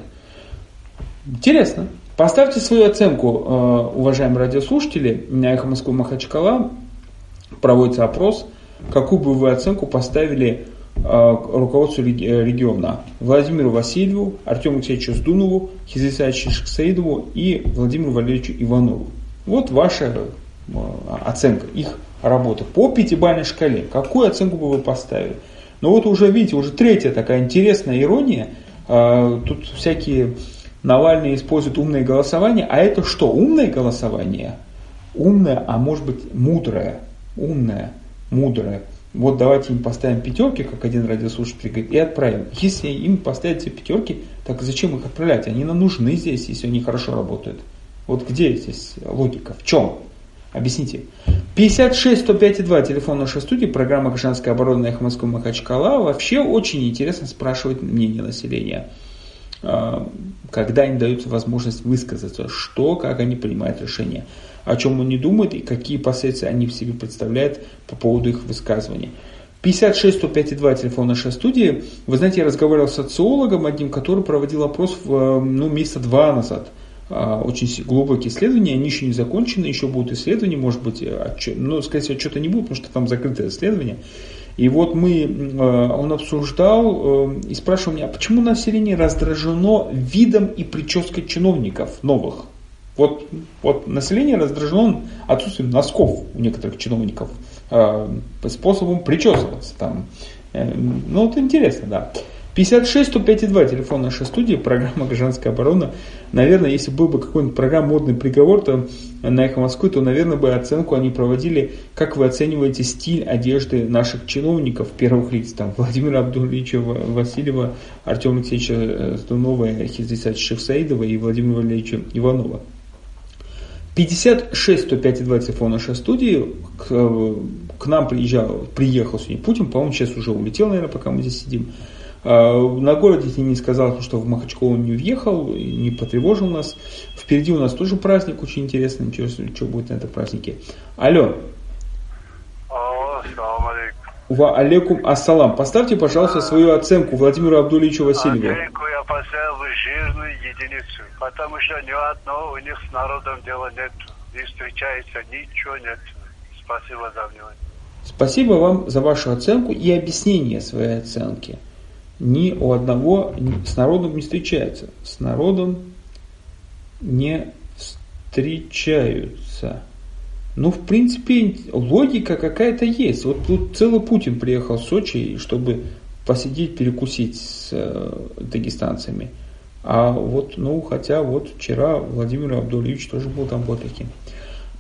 Интересно. Поставьте свою оценку, э, уважаемые радиослушатели. На Эхо Москвы Махачкала проводится опрос. Какую бы вы оценку поставили э, руководству реги- э, региона? Владимиру Васильеву, Артему Алексеевичу Сдунову, Хизисаевичу Шахсаидову и Владимиру Валерьевичу Иванову. Вот ваша э, оценка их работы по пятибалльной шкале. Какую оценку бы вы поставили? Ну вот уже видите, уже третья такая интересная ирония. Э, Тут всякие Навальный использует умное голосование. А это что? Умное голосование? Умное, а может быть мудрое. Умное, мудрое. Вот давайте им поставим пятерки, как один радиослушатель говорит, и отправим. Если им поставить эти пятерки, так зачем их отправлять? Они нам нужны здесь, если они хорошо работают. Вот где здесь логика? В чем? Объясните. 56 105 2, телефон нашей студии, программа «Гражданская оборона» Эхо Москвы Махачкала. Вообще очень интересно спрашивать мнение населения. А, Когда им дается возможность высказаться, что, как они принимают решения, о чем они думают и какие последствия они в себе представляют по поводу их высказываний. 56 105 2, телефон нашей студии. Вы знаете, я разговаривал с социологом одним, который проводил опрос в, ну, месяца два назад очень с- глубокие исследования, они еще не закончены, еще будут исследования, может быть, отчет, но, скорее всего, отчета не будет, потому что там закрытое исследование. И вот мы, э, он обсуждал э, и спрашивал меня, а почему население раздражено видом и прической чиновников новых? Вот, вот население раздражено отсутствием носков у некоторых чиновников, э, способом причесываться там. Э, ну, вот интересно, да. 56 105 2 телефон нашей студии, программа «Гражданская оборона». Наверное, если был бы какой-нибудь программ «Модный приговор», то на «Эхо Москвы», то, наверное, бы оценку они проводили, как вы оцениваете стиль одежды наших чиновников первых лиц, там, Владимира Абдуловича Васильева, Артема Алексеевича Сдунова, Хизриса Шевсаидова и Владимира Валерьевича Иванова. 56 105 2 телефон нашей студии. К, к нам приезжал, приехал сегодня Путин, по-моему, сейчас уже улетел, наверное, пока мы здесь сидим. А, на городе не сказал, что в Махачкалу не въехал, не потревожил нас. Впереди у нас тоже праздник очень интересный. Что, что будет на этом празднике? Алло. Ва алейкум ассалам. Поставьте, пожалуйста, свою оценку Владимиру Абдулевичу Васильеву. Оценку я поставил жирную единицу, потому что ни одного у них с народом дела нет. Не встречается, ничего нет. Спасибо за внимание. Спасибо вам за вашу оценку и объяснение своей оценки ни у одного с народом не встречаются. С народом не встречаются. Ну, в принципе, логика какая-то есть. Вот тут целый Путин приехал в Сочи, чтобы посидеть, перекусить с э, дагестанцами. А вот, ну, хотя вот вчера Владимир Абдулевич тоже был там вот таким.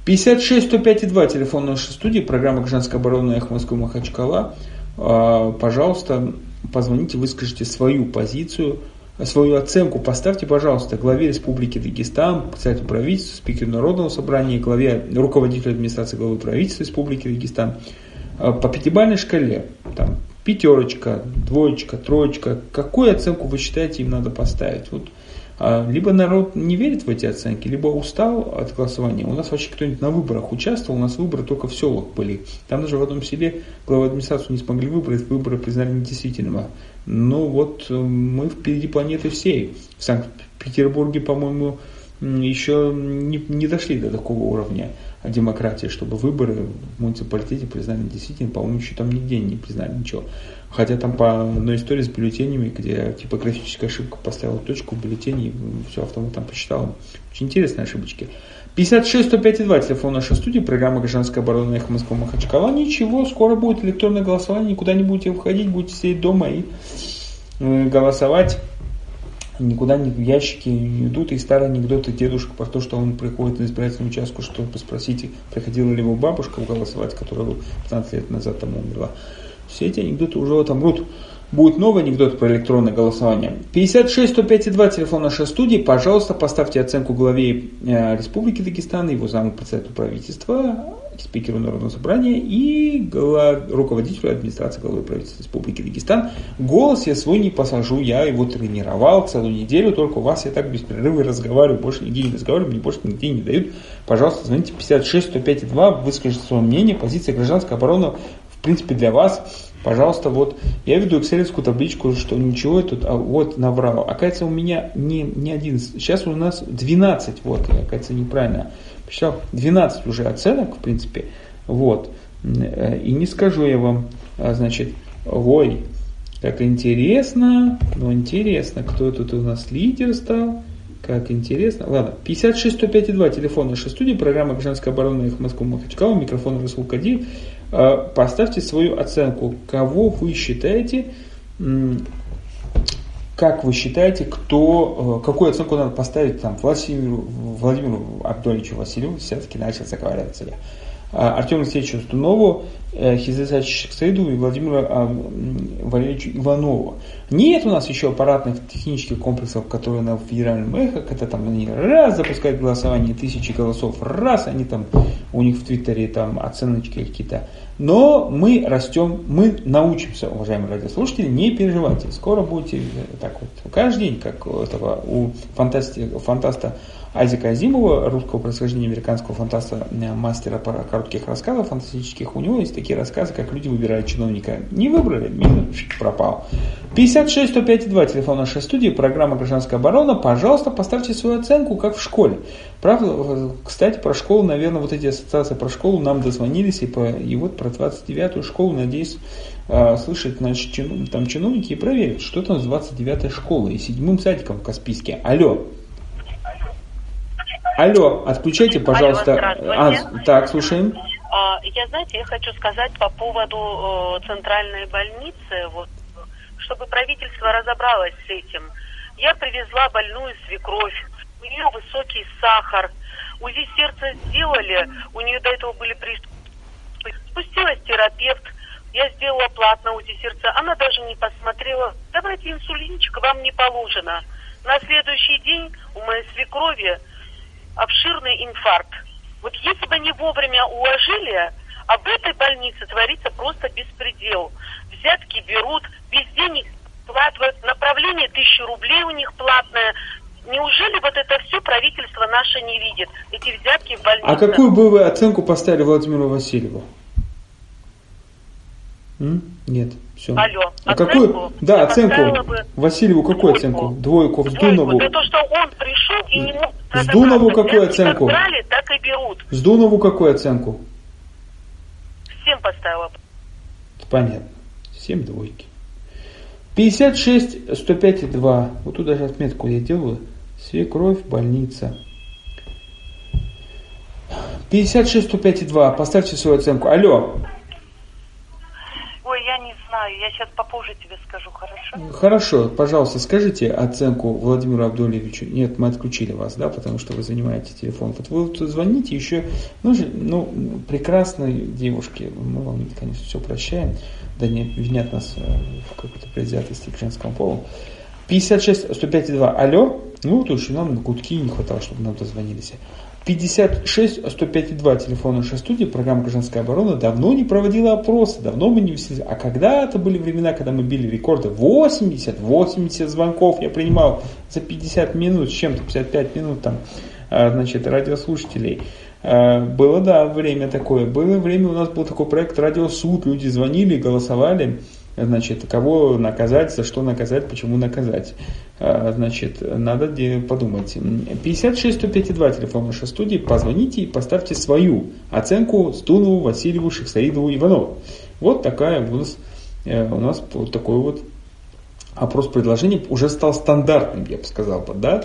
56 105 2 телефон нашей студии, программа «Женская оборона» Москвы Махачкала. А, пожалуйста, позвоните, выскажите свою позицию, свою оценку. Поставьте, пожалуйста, главе Республики Дагестан, председателю правительства, спикеру Народного собрания, главе руководителю администрации главы правительства Республики Дагестан э, по пятибалльной шкале. Там, пятерочка, двоечка, троечка. Какую оценку вы считаете им надо поставить? Вот а, либо народ не верит в эти оценки, либо устал от голосования. У нас вообще кто-нибудь на выборах участвовал, у нас выборы только в селах были. Там даже в одном селе главу администрацию не смогли выбрать, выборы признали недействительными. Ну вот э, мы впереди планеты всей. В Санкт-Петербурге, по-моему, еще не, не дошли до такого уровня демократии, чтобы выборы в муниципалитете признали действительно, по-моему, еще там нигде не признали ничего. Хотя там по одной истории с бюллетенями, где типографическая ошибка поставила точку в бюллетене, и все автомат там посчитал. Очень интересные ошибочки. 56 105 2, телефон нашей студии, программа «Гражданская оборона» Эхо Москва Махачкала. Ничего, скоро будет электронное голосование, никуда не будете выходить, будете сидеть дома и э, голосовать. Никуда не ящики не идут. И старые анекдоты дедушка про то, что он приходит на избирательную участку, чтобы спросить, приходила ли его бабушка голосовать, которая 15 лет назад там умерла. Все эти анекдоты уже отомрут. Будет новый анекдот про электронное голосование. 56 105 2 телефон нашей студии. Пожалуйста, поставьте оценку главе э, Республики Дагестан, его заму председателю правительства, спикеру Народного собрания и глав... руководителю администрации главы правительства Республики Дагестан. Голос я свой не посажу, я его тренировал целую неделю, только у вас я так без перерыва разговариваю, больше нигде не разговариваю, мне больше нигде не дают. Пожалуйста, звоните 56 105 2, выскажите свое мнение, позиция гражданской обороны в принципе, для вас, пожалуйста, вот я веду экселевскую табличку, что ничего тут, а вот наврал. Оказывается, у меня не, не один, сейчас у нас 12, вот, я, оказывается, неправильно посчитал, 12 уже оценок, в принципе, вот. И не скажу я вам, а, значит, ой, как интересно, ну интересно, кто тут у нас лидер стал, как интересно. Ладно, 56 105 2, телефон нашей студии, программа «Гражданская оборона» их Москвы Махачкала, микрофон Расул Кадиев. А, поставьте свою оценку, кого вы считаете, как вы считаете, кто, э, какую оценку надо поставить там, Владимиру, Владимиру Абдулевичу Васильеву, все-таки начал заговариваться я. А, Артему Алексеевичу Стунову, э, Хизрисачу Шексейду и Владимиру а, Валерьевичу Иванову. Нет у нас еще аппаратных технических комплексов, которые на федеральном эхо, когда там они раз запускают голосование, тысячи голосов, раз они там, у них в Твиттере там оценочки какие-то. Но мы растем, мы научимся, уважаемые радиослушатели, не переживайте. Скоро будете э, так вот, каждый день, как этого, у фантасти, фантаста Айзека Азимова, русского происхождения американского фантаста, э, мастера по коротких рассказов фантастических, у него есть такие рассказы, как люди выбирают чиновника. Не выбрали, минус, пропал. 56 105 2, телефон нашей студии, программа «Гражданская оборона». Пожалуйста, поставьте свою оценку, как в школе. Правда, кстати, про школу, наверное, вот эти ассоциации про школу нам дозвонились, и, по, и вот про 29-ю школу, надеюсь, э, слышать наши чин, там чиновники и проверят, что там с 29-й школой и седьмым садиком в Каспийске. Алло. Алло, отключайте, пожалуйста. здравствуйте. А, так, слушаем. А, Я, знаете, я хочу сказать по поводу центральной больницы, вот, чтобы правительство разобралось с этим. Я привезла больную свекровь, у нее высокий сахар, УЗИ сердца сделали, у нее до этого были приступы. Спустилась терапевт, я сделала платно УЗИ сердца, она даже не посмотрела. Давайте инсулинчик, вам не положено. На следующий день у моей свекрови обширный инфаркт. Вот если бы не вовремя уложили, а в этой больнице творится просто беспредел. Взятки берут, без денег вкладывают, направление тысячу рублей у них платное. Неужели вот это все правительство наше не видит? Эти взятки в больнице. А какую бы вы оценку поставили Владимиру Васильеву? М? Нет, все. Алло, А какую? оценку? Да, Я оценку. бы Васильеву какую двойку. оценку? Двойку. Вздунову. За то, что он пришел и не мог Вздунову разобраться. какую оценку? Как брали, так и берут. Вздунову какую оценку? Всем поставила. Понятно. 7 двойки. 56, 105 и 2. Вот тут даже отметку я делаю. Свекровь, больница. 56, 105 и 2. Поставьте свою оценку. Алло. Ой, я не знаю, я сейчас попозже тебе скажу, хорошо? Хорошо, пожалуйста, скажите оценку Владимиру Абдулевичу. Нет, мы отключили вас, да, потому что вы занимаете телефон. Вот вы вот звоните еще, ну, же, ну, прекрасной девушке, мы вам, конечно, все прощаем, да не обвинят нас э, в какой-то предвзятости к женскому полу. 56 105 2. Алло. Ну, вот уж нам на гудки не хватало, чтобы нам дозвонились. 56 105 2. Телефон нашей студии. Программа «Гражданская оборона» давно не проводила опросы. Давно мы не веселились. А когда-то были времена, когда мы били рекорды. 80, 80 звонков я принимал за 50 минут, с чем-то 55 минут там, а, значит, радиослушателей. А, Было, да, время такое. Было время, у нас был такой проект «Радиосуд». Люди звонили, голосовали. Значит, кого наказать, за что наказать, почему наказать. А, Значит, надо подумать. 56 105 2 телефон нашей студии. Позвоните и поставьте свою оценку Стунову, Васильеву, Шахсаидову, Иванову. Вот такая у нас, э, у нас вот такой вот опрос предложений уже стал стандартным, я бы сказал бы, да.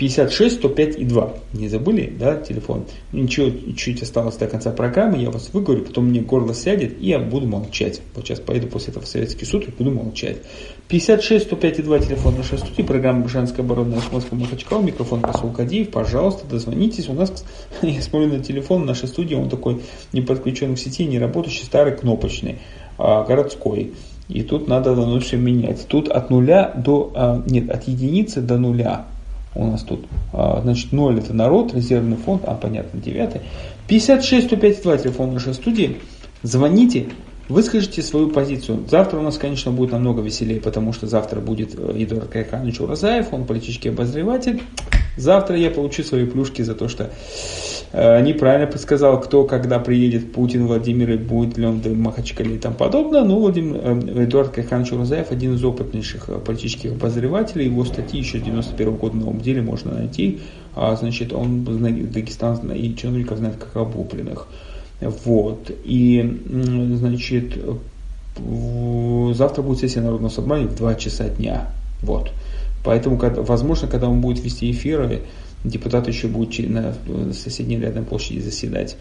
56, 105 и 2. Не забыли, да, телефон? Ничего, чуть осталось до конца программы, я вас выговорю, потом мне горло сядет, и я буду молчать. Вот сейчас поеду после этого в Советский суд и буду молчать. 56, 105 и 2 телефон нашей студии, программа «Гражданская оборона» с Москвы Махачкала, микрофон посол Кадиев, пожалуйста, дозвонитесь. У нас, я смотрю на телефон нашей студии, он такой не подключен к сети, не работающий, старый, кнопочный, а, городской. И тут надо давно все менять. Тут от нуля до, а, нет, от единицы до нуля у нас тут. А, Значит, 0 это народ, резервный фонд, а понятно, 9. 56 105 2 телефон нашей студии. Звоните, выскажите свою позицию. Завтра у нас, конечно, будет намного веселее, потому что завтра будет э, Эдуард Кайханович Уразаев, он политический обозреватель. Завтра я получу свои плюшки за то, что неправильно предсказал, кто когда приедет, Путин, Владимир, и будет ли он в Махачкале и тому подобное. Но Владимир, э, Эдуард Кайханович Уразаев один из опытнейших э, политических обозревателей. Его статьи еще с 91 года на новом деле можно найти. А, значит, он Дагестан и чиновников знает как облупленных. Вот. И, значит, завтра будет сессия Народного собрания в 2 часа дня. Вот. Поэтому, возможно, когда он будет вести эфиры, депутат еще будет на соседней рядом площади заседать.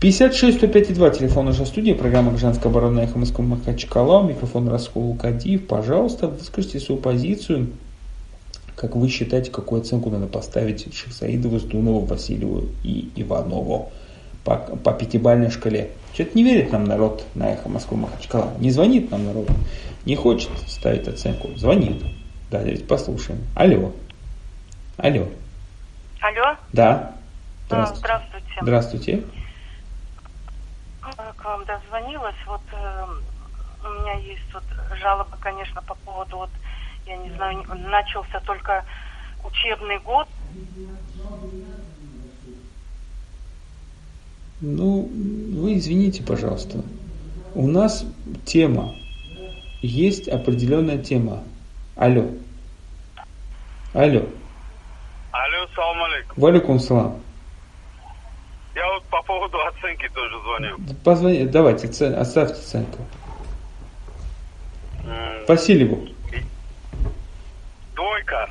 56 105 2 телефон нашей студии, программа «Гражданская оборона» Эхо Москвы Махачкала, микрофон Раскол Кадиев. Пожалуйста, выскажите свою позицию. Как вы считаете, какую оценку надо поставить Шахсаидову, Сдунову, Васильеву и Иванову по, по пятибалльной шкале? Что-то не верит нам народ на эхо Москвы Махачкала. Не звонит нам народ. Не хочет ставить оценку. Звонит. Давайте послушаем. Алло. Алло. Алло? Да. Да, Здравствуйте. здравствуйте. Здравствуйте. К вам дозвонилась. Вот э, у меня есть вот жалоба, конечно, по поводу вот, я не знаю, начался только учебный год. Ну, вы извините, пожалуйста. У нас тема. Есть определенная тема. Алло. Алло. Алло, салам алейкум. Валикум салам. Я вот по поводу оценки тоже звоню. Позвони, давайте, це- оставьте оценку. М, Васильеву. Двойка.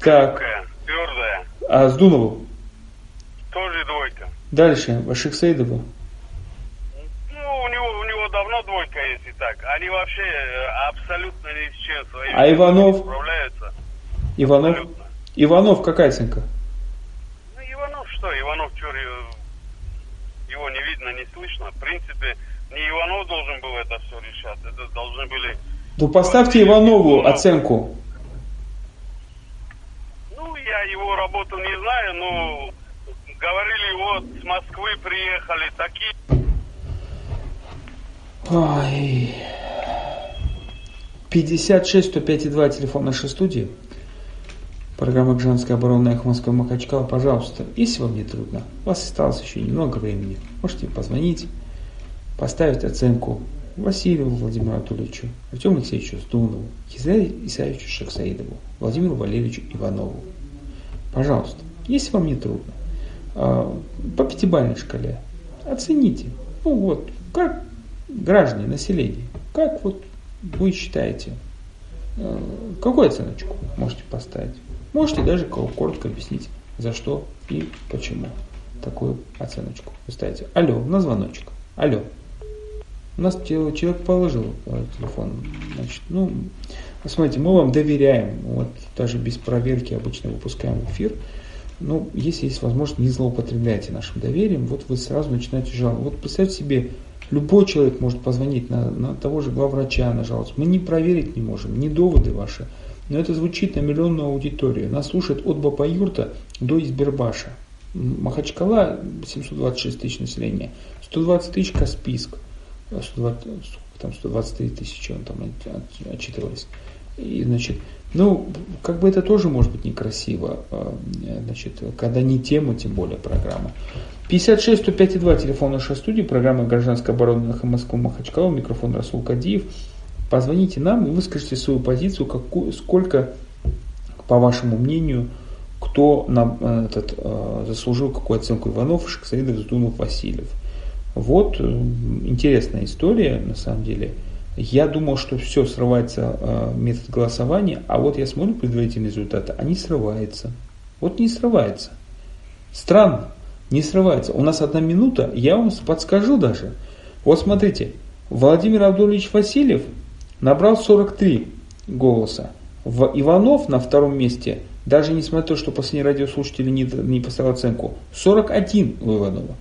Так. Твердая. А Сдунову? Дальше, Шихсейдову. Ну, у него, у него давно двойка есть и так. Они вообще э, абсолютно ни с чем своими А Иванов? не справляются. Иванов? Абсолютно. Иванов, какая оценка? Ну, Иванов что? Иванов что, его не видно, не слышно. В принципе, не Иванов должен был это все решать. Это должны были... Ну поставьте Иванову оценку. Ну, я его работу не знаю, но говорили, вот с Москвы приехали такие... Ой. 56 105 2 телефон нашей студии. Программа «Гражданская оборона» Эхо Москвы Махачкала. Пожалуйста, если вам не трудно, у вас осталось еще немного времени, можете позвонить, поставить оценку Васильеву Владимиру Анатольевичу, Артему Алексеевичу Сдунову, Хизарию Исаевичу Шахсаидову, Владимиру Валерьевичу Иванову. Пожалуйста, если вам не трудно, а, по пятибалльной шкале оцените. Ну вот, как граждане, население, как вот вы считаете, э, какую оценочку можете поставить? Можете даже коротко объяснить, за что и почему такую оценочку вы ставите. Алло, на звоночек. Алло. У нас человек положил э, телефон. Значит, ну, смотрите, мы вам доверяем. Вот даже без проверки обычно выпускаем эфир. Но если есть возможность, не злоупотребляйте нашим доверием. Вот вы сразу начинаете жаловаться. Вот представьте себе, любой человек может позвонить на, на того же главврача, нажаловаться. Мы не проверить не можем, не доводы ваши. Но это звучит на миллионную аудиторию. Нас слушает от Бапаюрта до Избербаша. Махачкала 726 тысяч населения, 120 тысяч Каспийск, 120, там 123 тысячи он там отчитывались. И, значит, ну, как бы это тоже может быть некрасиво, значит, когда не тема, тем более программа. 56 105 2 телефон нашей студии, программа «Гражданская оборона» на Москву Махачкала, микрофон Расул Кадиев. Позвоните нам и выскажите свою позицию, какую, сколько, по вашему мнению, кто нам этот, заслужил какую оценку Иванов, Шахсаидов, Сдунов, Васильев. Вот интересная история, на самом деле. Я думал, что все срывается э, метод голосования, а вот я смотрю предварительные результаты, они срываются. Вот не срывается. Странно, не срывается. У нас одна минута, я вам подскажу даже. Вот смотрите, Владимир Абдулович Васильев набрал 43 голоса. В Иванов на втором месте, даже несмотря на то, что последний радиослушатель не, не поставил оценку, 41 у Иванова.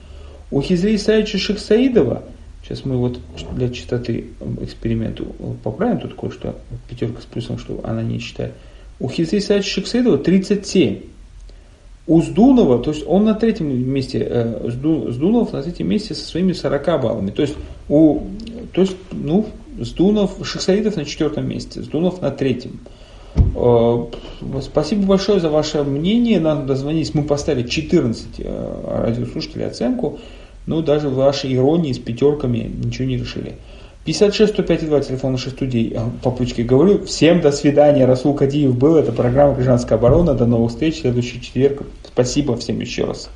У Хизри Исаевича Шехсаидова, сейчас мы вот для чистоты эксперименту поправим тут кое-что, пятерка с плюсом, что она не считает. У Хизри Исаевича Шехсаидова 37. У Сдунова, то есть он на третьем месте, э, Сдунов на третьем месте со своими 40 баллами. То есть, у, то есть ну, Сдунов, Шахсаидов на четвертом месте, Сдунов на третьем. Спасибо большое за ваше мнение. Надо дозвонить. Мы поставили 14 радиослушателей оценку. Ну, даже в вашей иронии с пятерками ничего не решили. 56 105 2 телефон нашей студии. По пучке говорю. Всем до свидания. Расул Кадиев был. Это программа «Гражданская оборона». До новых встреч. Следующий четверг. Спасибо всем еще раз.